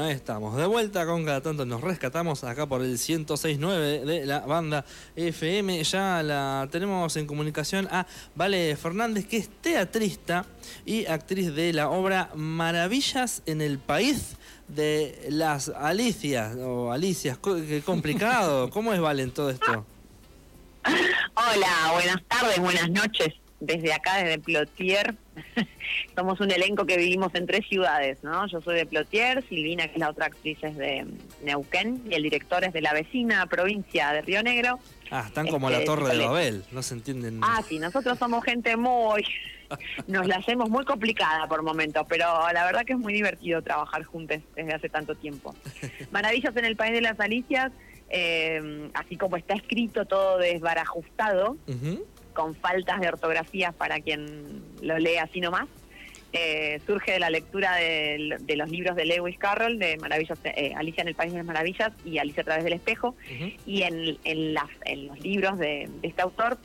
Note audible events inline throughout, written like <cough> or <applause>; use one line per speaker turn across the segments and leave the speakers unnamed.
Ahí estamos, de vuelta con cada tanto nos rescatamos acá por el 106.9 de la banda FM. Ya la tenemos en comunicación a Vale Fernández, que es teatrista y actriz de la obra Maravillas en el País de las Alicias o Alicias. Qué complicado. ¿Cómo es Vale en todo esto? <laughs>
Hola, buenas tardes, buenas noches. Desde acá, desde Plotier, <laughs> somos un elenco que vivimos en tres ciudades, ¿no? Yo soy de Plotier, Silvina, que es la otra actriz, es de Neuquén, y el director es de la vecina provincia de Río Negro.
Ah, están como la
Este,
Torre de. Babel, no se entienden.
Ah, sí, nosotros somos gente muy... <laughs> Nos la hacemos muy complicada por momentos, pero la verdad que es muy divertido trabajar juntos desde hace tanto tiempo. <laughs> Maravillas en el País de las Alicias, eh, así como está escrito todo desbarajustado. Con faltas de ortografía para quien lo lee así nomás. Eh, surge de la lectura de, de los libros de Lewis Carroll, de Maravillas, eh, Alicia en el País de las Maravillas y Alicia a través del espejo. Y en, en, las, en los libros de, de este autor,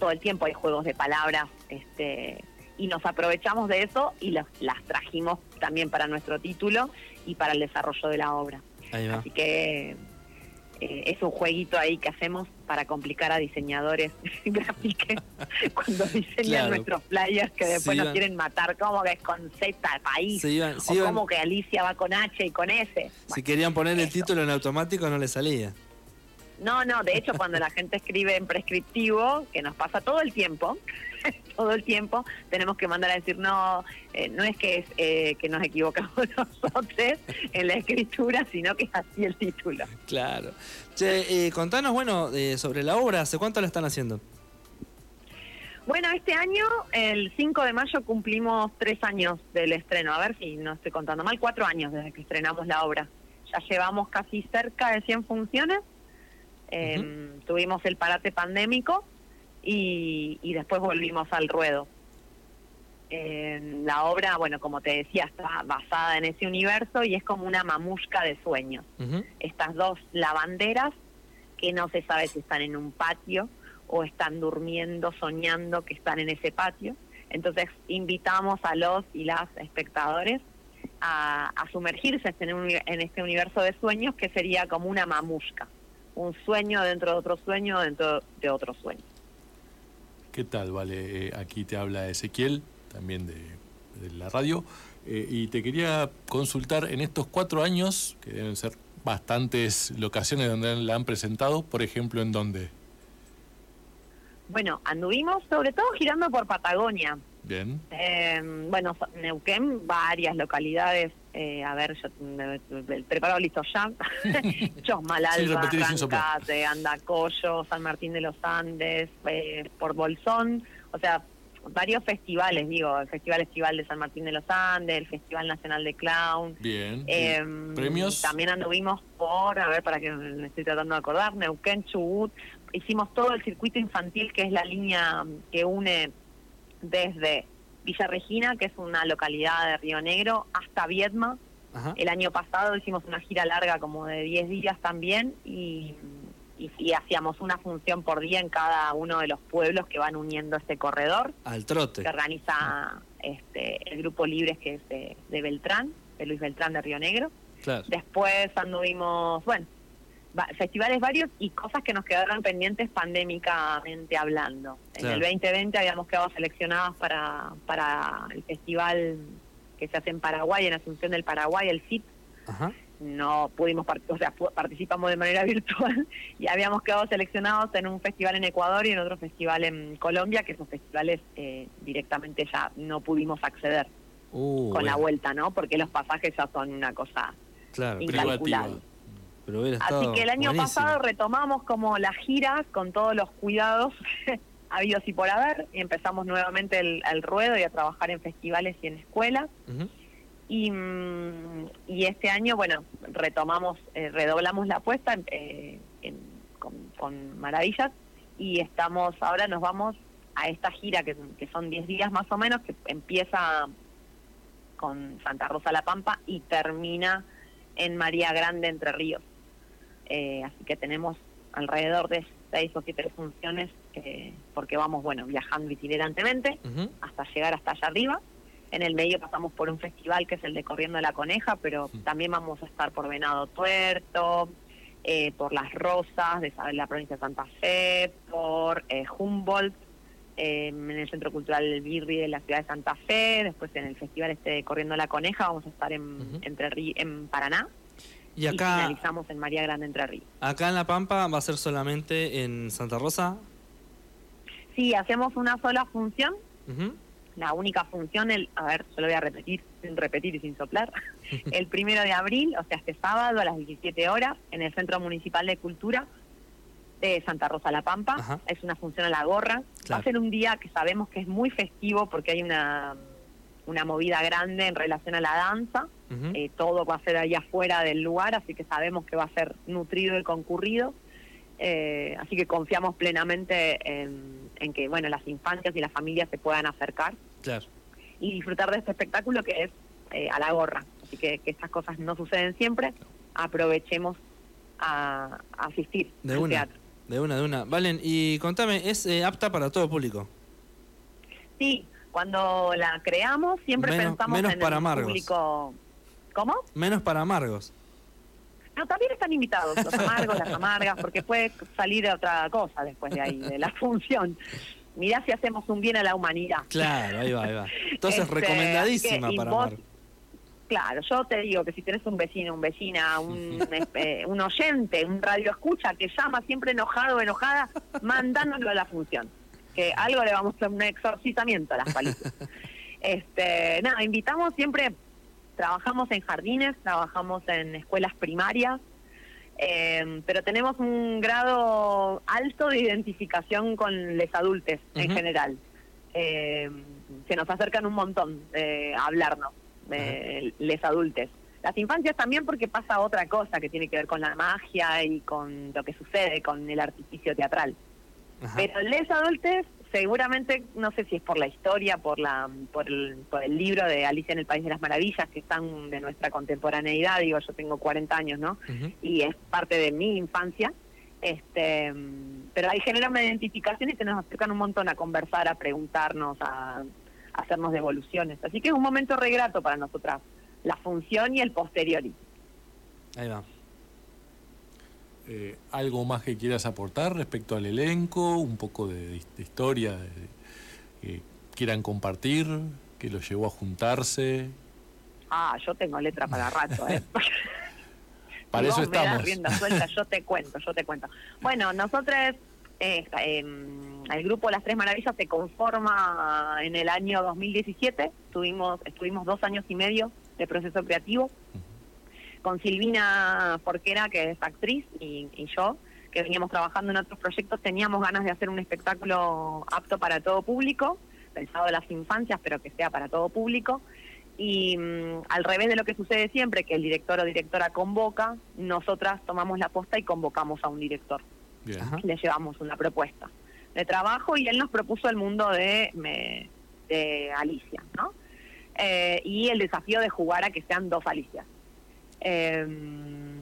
todo el tiempo hay juegos de palabras, este, y nos aprovechamos de eso y los, las trajimos también para nuestro título y para el desarrollo de la obra. Así que eh, es un jueguito ahí que hacemos para complicar a diseñadores <laughs> gráficos <laughs> cuando diseñan
Claro.
nuestros flyers que después nos quieren matar, como que es con Z país,
Se iban- se
o
iban-
como que Alicia va con H y con S.
Si querían poner el título en automático no le salía.
No, no, de hecho cuando la gente escribe en prescriptivo, que nos pasa todo el tiempo, <laughs> todo el tiempo, tenemos que mandar a decir, no, eh, no es que es eh, que nos equivocamos <laughs> nosotros en la escritura, sino que es así el título.
Claro. Che, eh, contanos, bueno, eh, sobre la obra, ¿hace cuánto la están haciendo?
Bueno, este año, el 5 de mayo, cumplimos tres años del estreno. A ver si no estoy contando mal, cuatro años desde que estrenamos la obra. Ya llevamos casi cerca de 100 funciones. Eh, Tuvimos el parate pandémico y, y después volvimos al ruedo. Eh, la obra, bueno, como te decía, está basada en ese universo y es como una mamushka de sueños estas dos lavanderas que no se sabe si están en un patio o están durmiendo, soñando que están en ese patio. Entonces invitamos a los y las espectadores a, a sumergirse en, un en este universo de sueños que sería como una mamushka, un sueño dentro de otro sueño dentro de otro sueño.
¿Qué tal? Vale, Eh, aquí te habla Ezequiel, también de, de la radio, eh, y te quería consultar en estos cuatro años, que deben ser bastantes locaciones donde la han presentado, por ejemplo, ¿en dónde?
Bueno, anduvimos sobre todo girando por Patagonia,
Bien.
Eh, bueno, Neuquén, varias localidades. Eh, a ver, yo el preparado listo ya. <laughs> Chosmal,
Sin
Alba,
repetir y sin soplar.
Rancate, Andacollo, San Martín de los Andes, eh, por Bolsón. O sea, varios festivales, digo, el Festival Estival de San Martín de los Andes, el Festival Nacional de Clown.
Bien.
Eh,
¿Premios?
También anduvimos por, a ver, para que me estoy tratando de acordar, Neuquén, Chubut. Hicimos todo el circuito infantil, que es la línea que une desde Villa Regina, que es una localidad de Río Negro, hasta Viedma.
Ajá.
El año pasado hicimos una gira larga como de 10 días también y, y, y hacíamos una función por día en cada uno de los pueblos que van uniendo este corredor
Al trote.
que organiza este el grupo Libres que es de, de Beltrán, de Luis Beltrán de Río Negro.
Claro.
Después anduvimos, bueno, festivales varios y cosas que nos quedaron pendientes pandémicamente hablando.
Claro.
En el 2020 habíamos quedado seleccionadas para, para el festival que se hace en Paraguay, en Asunción del Paraguay, el FIT.
Ajá.
No pudimos, o sea, participamos de manera <laughs> virtual y habíamos quedado seleccionados en un festival en Ecuador y en otro festival en Colombia, que esos festivales eh, directamente ya no pudimos acceder
Uh,
con la vuelta, ¿no? Porque los pasajes ya son una cosa
Claro,
incalculable.
Pero
Así que el año
buenísimo.
pasado retomamos como las giras con todos los cuidados <laughs> habidos y por haber y empezamos nuevamente el, el ruedo y a trabajar en festivales y en escuelas. Y, mm, y este año, bueno, retomamos, eh, redoblamos la apuesta en- eh, en- con, con Maravillas y estamos, ahora nos vamos a esta gira que, que son 10 días más o menos, que empieza con Santa Rosa La Pampa y termina en María Grande, Entre Ríos. Eh, así que tenemos alrededor de seis o siete funciones, eh, porque vamos, bueno, viajando itinerantemente hasta llegar hasta allá arriba. En el medio pasamos por un festival que es el de Corriendo la Coneja, pero también vamos a estar por Venado Tuerto, eh, por Las Rosas de la provincia de Santa Fe, por eh, Humboldt, eh, en el Centro Cultural Birri de la ciudad de Santa Fe, después en el festival este de Corriendo la Coneja vamos a estar en, entre, en Paraná.
Y acá
finalizamos en María Grande Entre Ríos.
Acá en La Pampa va a ser solamente en Santa Rosa.
Sí, hacemos una sola función. La única función, el, a ver, yo lo voy a repetir, sin repetir y sin soplar. <laughs> el primero de abril, o sea, este sábado a las 17 horas, en el Centro Municipal de Cultura de Santa Rosa La Pampa. Es una función a la gorra. Va a ser un día que sabemos que es muy festivo porque hay una, una movida grande en relación a la danza. Eh, todo va a ser ahí afuera del lugar, así que sabemos que va a ser nutrido y concurrido. Eh, así que confiamos plenamente en, que bueno las infancias y las familias se puedan acercar y disfrutar de este espectáculo que es eh, a la gorra. Así que, que estas cosas no suceden siempre, aprovechemos a, asistir
de al una, teatro. De una, de una. Valen, y contame, ¿es eh, apta para todo público?
Sí, cuando la creamos siempre pensamos en
para
el público... ¿Cómo?
Menos para amargos.
No, también están invitados, los amargos, las amargas, porque puede salir otra cosa después de ahí, de la <laughs> función. Mirá si hacemos un bien a la humanidad.
Claro, ahí va, ahí va. Entonces, este, recomendadísima para amar.
Claro, yo te digo que si tenés un vecino, un vecina, un, <laughs> eh, un oyente, un radio escucha que llama siempre enojado o enojada, mandándolo a la función. Que algo le vamos a hacer un exorcizamiento a las palitas. <laughs> Este, nada, invitamos siempre trabajamos en jardines, trabajamos en escuelas primarias, eh, pero tenemos un grado alto de identificación con los adultos en general. Eh, se nos acercan un montón eh, a hablarnos, de les adultos. Las infancias también porque pasa otra cosa que tiene que ver con la magia y con lo que sucede con el artificio teatral. Pero les adultos seguramente, no sé si es por la historia, por, la, por, el, por el libro de Alicia en el País de las Maravillas, que están de nuestra contemporaneidad, digo, yo tengo 40 años, ¿no? Y es parte de mi infancia. Este, pero ahí genera una identificación y se nos acercan un montón a conversar, a preguntarnos, a, hacernos devoluciones. Así que es un momento regrato para nosotras, la función y el posteriori.
Ahí va.
Eh, ¿Algo más que quieras aportar respecto al elenco? ¿Un poco de, historia que quieran compartir? ¿Que los llevó a juntarse?
Ah, yo tengo letra para rato, ¿eh? <laughs>
para eso estamos.
yo te cuento, yo te cuento. Bueno, nosotros, eh, em, el grupo Las Tres Maravillas se conforma en el año 2017. Tuvimos, estuvimos dos años y medio de proceso creativo con Silvina Porquera, que es actriz, y, yo, que veníamos trabajando en otros proyectos, teníamos ganas de hacer un espectáculo apto para todo público, pensado en las infancias, pero que sea para todo público. Y mm, al revés de lo que sucede siempre, que el director o directora convoca, nosotras tomamos la posta y convocamos a un director. Le llevamos una propuesta de trabajo y él nos propuso el mundo de, de Alicia, ¿no? Eh, y el desafío de jugar a que sean dos Alicias. Eh,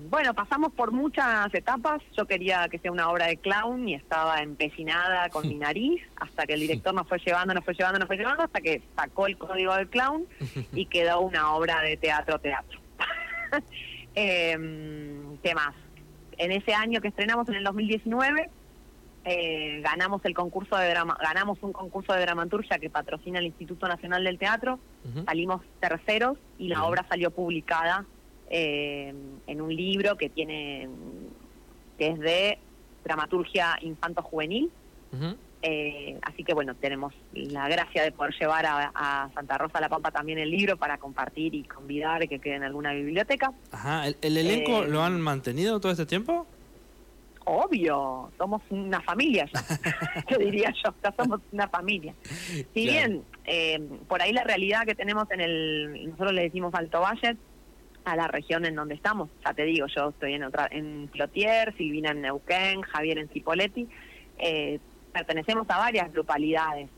bueno, pasamos por muchas etapas. Yo quería que sea una obra de clown y estaba empecinada con mi <laughs> nariz hasta que el director nos fue llevando, nos fue llevando, nos fue llevando hasta que sacó el código del clown y <laughs> quedó una obra de teatro, teatro. <laughs> eh, ¿Qué más? En ese año que estrenamos en el 2019 eh, ganamos el concurso de drama, ganamos un concurso de dramaturgia que patrocina el Instituto Nacional del Teatro, salimos terceros y la obra salió publicada eh, en un libro que tiene que es de dramaturgia infanto-juvenil. Eh, así que bueno, tenemos la gracia de poder llevar a, Santa Rosa La Pampa también el libro para compartir y convidar que quede en alguna biblioteca.
Ajá, ¿el, elenco eh, lo han mantenido todo este tiempo?
Obvio, somos una familia ya, <laughs> te <laughs> diría yo, ya somos una familia. Si bien por ahí la realidad que tenemos en el, nosotros le decimos Alto Valle, a la región en donde estamos. Ya te digo, yo estoy en otra en Clotier, Silvina en Neuquén, Javier en Cipoletti. Eh, pertenecemos a varias grupalidades.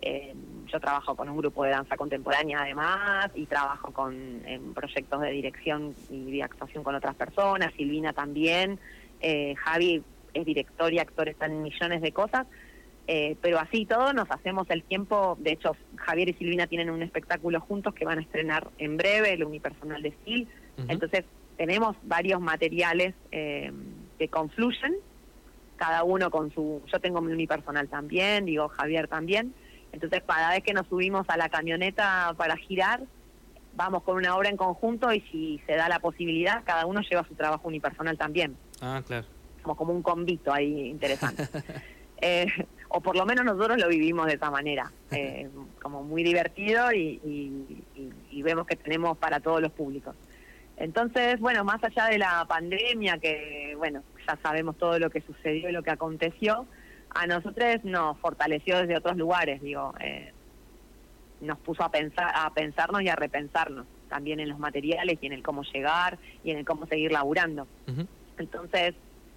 Eh, yo trabajo con un grupo de danza contemporánea además y trabajo con en proyectos de dirección y de actuación con otras personas. Silvina también. Eh, Javi es director y actor, están en millones de cosas. Eh, pero así todo nos hacemos el tiempo, de hecho Javier y Silvina tienen un espectáculo juntos que van a estrenar en breve, el unipersonal de Sil, entonces tenemos varios materiales eh, que confluyen, cada uno con su, yo tengo mi unipersonal también, digo Javier también, entonces cada vez que nos subimos a la camioneta para girar, vamos con una obra en conjunto y si se da la posibilidad, cada uno lleva su trabajo unipersonal también.
Ah, claro.
Como, como un convito ahí interesante. <laughs> eh, o por lo menos nosotros lo vivimos de esa manera, <laughs> eh, como muy divertido y, vemos que tenemos para todos los públicos. Entonces, bueno, más allá de la pandemia, que bueno, ya sabemos todo lo que sucedió y lo que aconteció, a nosotros nos fortaleció desde otros lugares, digo, eh, nos puso a pensar, a pensarnos y a repensarnos también en los materiales y en el cómo llegar y en el cómo seguir laburando. Entonces,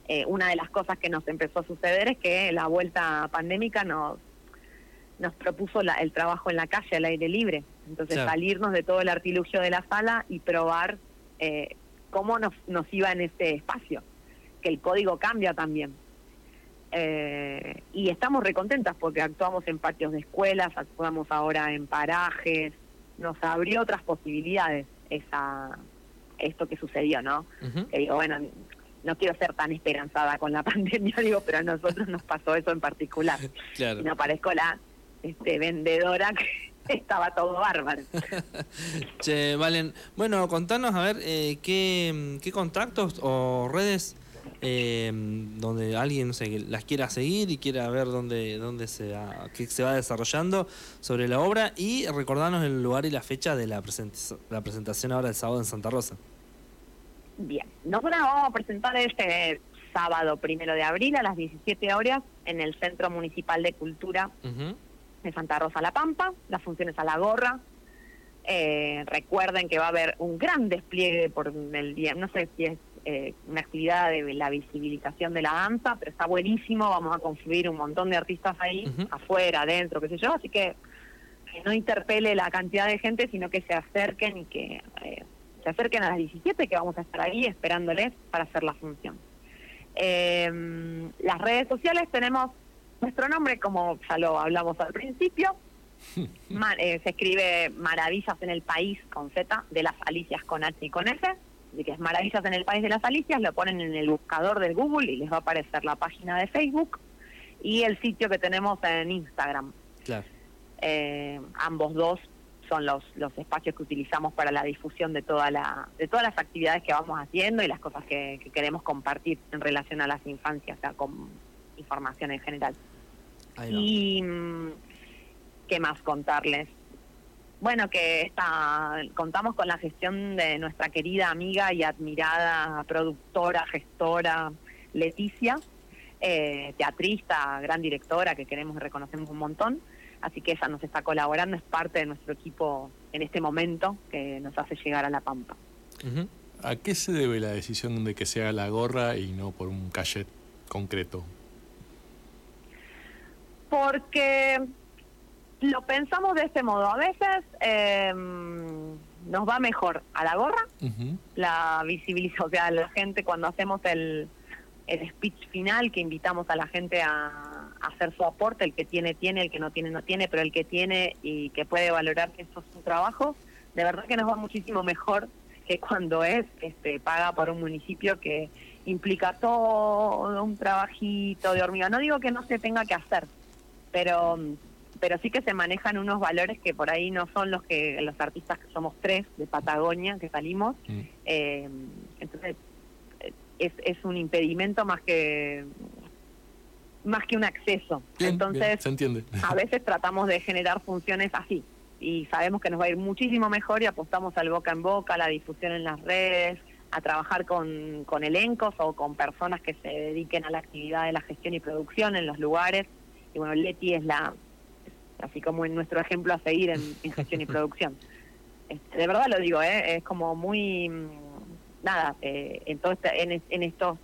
eh, una de las cosas que nos empezó a suceder es que la vuelta pandémica nos, nos propuso el trabajo en la calle, al aire libre. Entonces salirnos de todo el artilugio de la sala y probar eh, cómo nos, nos iba en este espacio, que el código cambia también. Eh, y estamos recontentas porque actuamos en patios de escuelas, actuamos ahora en parajes, nos abrió otras posibilidades esa esto que sucedió, ¿no? Que digo, bueno, no quiero ser tan esperanzada con la <laughs> pandemia, digo, pero a nosotros nos pasó eso en particular. <laughs> Y no parezco la este, vendedora que <laughs> estaba todo bárbaro.
che, Valen, bueno, contanos a ver eh, qué, qué contactos o redes eh, donde alguien las quiera seguir y quiera ver dónde, dónde se, va, qué se va desarrollando sobre la obra y recordarnos el lugar y la fecha de la, la presentación ahora el sábado en Santa Rosa.
Bien, nosotros vamos a presentar este sábado primero de abril a las 17 horas en el Centro Municipal de Cultura de Santa Rosa La Pampa, las funciones a la gorra. Eh, recuerden que va a haber un gran despliegue por el día, no sé si es eh, una actividad de la visibilización de la danza, pero está buenísimo, vamos a construir un montón de artistas ahí, afuera, adentro, qué sé yo, así que que no interpele la cantidad de gente, sino que se acerquen y que eh, se acerquen a las 17 que vamos a estar ahí esperándoles para hacer la función. Eh, las redes sociales tenemos nuestro nombre, como ya lo hablamos al principio. <laughs> Eh, se escribe Maravillas en el País con Z, de las Alicias con H y con F. Así que es Maravillas en el País de las Alicias, lo ponen en el buscador del Google y les va a aparecer la página de Facebook y el sitio que tenemos en Instagram. Claro. Eh, ambos dos son los, los espacios que utilizamos para la difusión de toda la de todas las actividades que vamos haciendo y las cosas que, queremos compartir en relación a las infancias, o sea, con información en general. Y mm, qué más contarles. Bueno, que está, contamos con la gestión de nuestra querida amiga y admirada productora, gestora Leticia, eh, teatrista, gran directora que queremos y reconocemos un montón así que ella nos está colaborando, es parte de nuestro equipo en este momento que nos hace llegar a La Pampa.
¿A qué se debe la decisión de que sea la gorra y no por un cachet concreto?
Porque lo pensamos de este modo. A veces em, nos va mejor a la gorra, la visibilización, o sea, la gente cuando hacemos el, el speech final que invitamos a la gente a hacer su aporte, el que tiene, tiene, el que no tiene, no tiene, pero el que tiene y que puede valorar que eso es su trabajo, de verdad que nos va muchísimo mejor que cuando es este, paga por un municipio que implica todo un trabajito de hormiga. No digo que no se tenga que hacer, pero pero sí que se manejan unos valores que por ahí no son los que los artistas que somos tres de Patagonia que salimos. Mm. Eh, entonces es, es un impedimento más que más que un acceso. Entonces,
se entiende.
a veces tratamos de generar funciones así y sabemos que nos va a ir muchísimo mejor y apostamos al boca en boca, a la difusión en las redes, a trabajar con, con elencos o con personas que se dediquen a la actividad de la gestión y producción en los lugares. Y bueno, Leti es la, así como en nuestro ejemplo a seguir en, gestión y producción. <laughs> Este, de verdad lo digo, ¿eh? es como muy, nada, eh, en, todo este, en, en estos,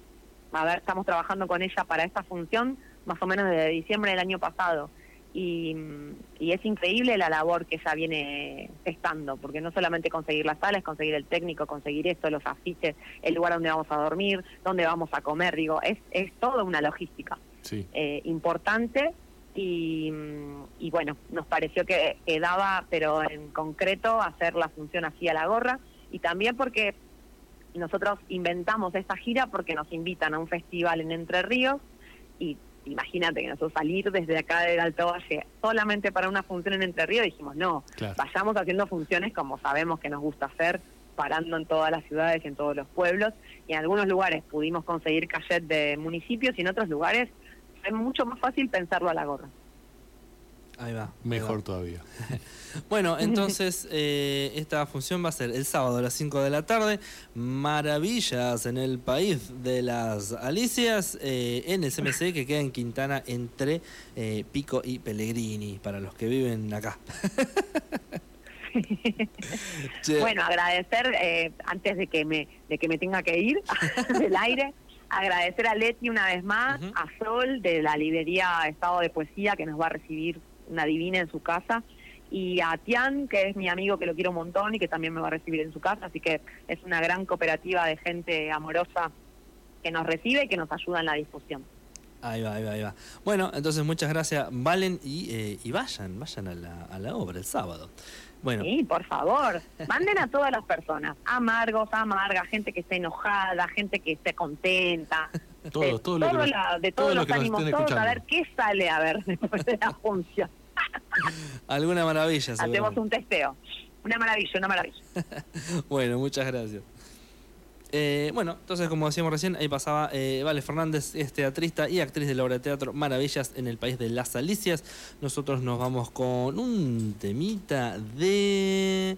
a ver, estamos trabajando con ella para esta función más o menos desde diciembre del año pasado. Y, es increíble la labor que ella viene estando, porque no solamente conseguir las salas, conseguir el técnico, conseguir esto, los afiches, el lugar donde vamos a dormir, donde vamos a comer, digo, es, es toda una logística
sí.
eh, importante y, y bueno, nos pareció que, que daba, pero en concreto, hacer la función así a la gorra y también porque nosotros inventamos esta gira porque nos invitan a un festival en Entre Ríos y imagínate que nosotros salir desde acá del Alto Valle solamente para una función en Entre Ríos, dijimos, no,
Claro.
vayamos haciendo funciones como sabemos que nos gusta hacer, parando en todas las ciudades y en todos los pueblos, y en algunos lugares pudimos conseguir cachet de municipios y en otros lugares es mucho más fácil pensarlo a la gorra.
Ahí va. ahí va.
Mejor todavía. <laughs>
Bueno, entonces <laughs> eh, esta función va a ser el sábado a las 5 de la tarde. Maravillas en el país de las Alicias eh, en el CMC que queda en Quintana entre eh, Pico y Pellegrini, para los que viven acá. <laughs>
Bueno, agradecer, eh, antes de que me de que me tenga que ir del aire, agradecer a Leti una vez más, a Sol de la librería Estado de Poesía, que nos va a recibir una divina en su casa, y a Tian, que es mi amigo que lo quiero un montón y que también me va a recibir en su casa, así que es una gran cooperativa de gente amorosa que nos recibe y que nos ayuda en la difusión.
Ahí va, ahí va, ahí va. Bueno, entonces muchas gracias, Valen, y, eh, y vayan, vayan a la, a la obra el sábado. Bueno,
Sí, por favor, manden a todas las personas, amargos, amargas, gente que esté enojada, gente que esté contenta, <laughs>
Todo,
de,
todo lo
todo la- de
todo
todos
lo
los
nos
ánimos, todos a ver qué sale a ver después de la función. <laughs>
alguna maravilla. <laughs>
Hacemos un testeo. Una maravilla, una maravilla.
Bueno, muchas gracias. Eh, bueno, entonces como decíamos recién, ahí pasaba eh, Vale Fernández, es teatrista y actriz de la obra de teatro Maravillas en el país de las Alicias. Nosotros nos vamos con un temita de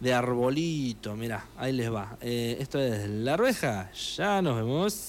de arbolito, mirá, ahí les va. Eh, esto es La Rueja, ya nos vemos.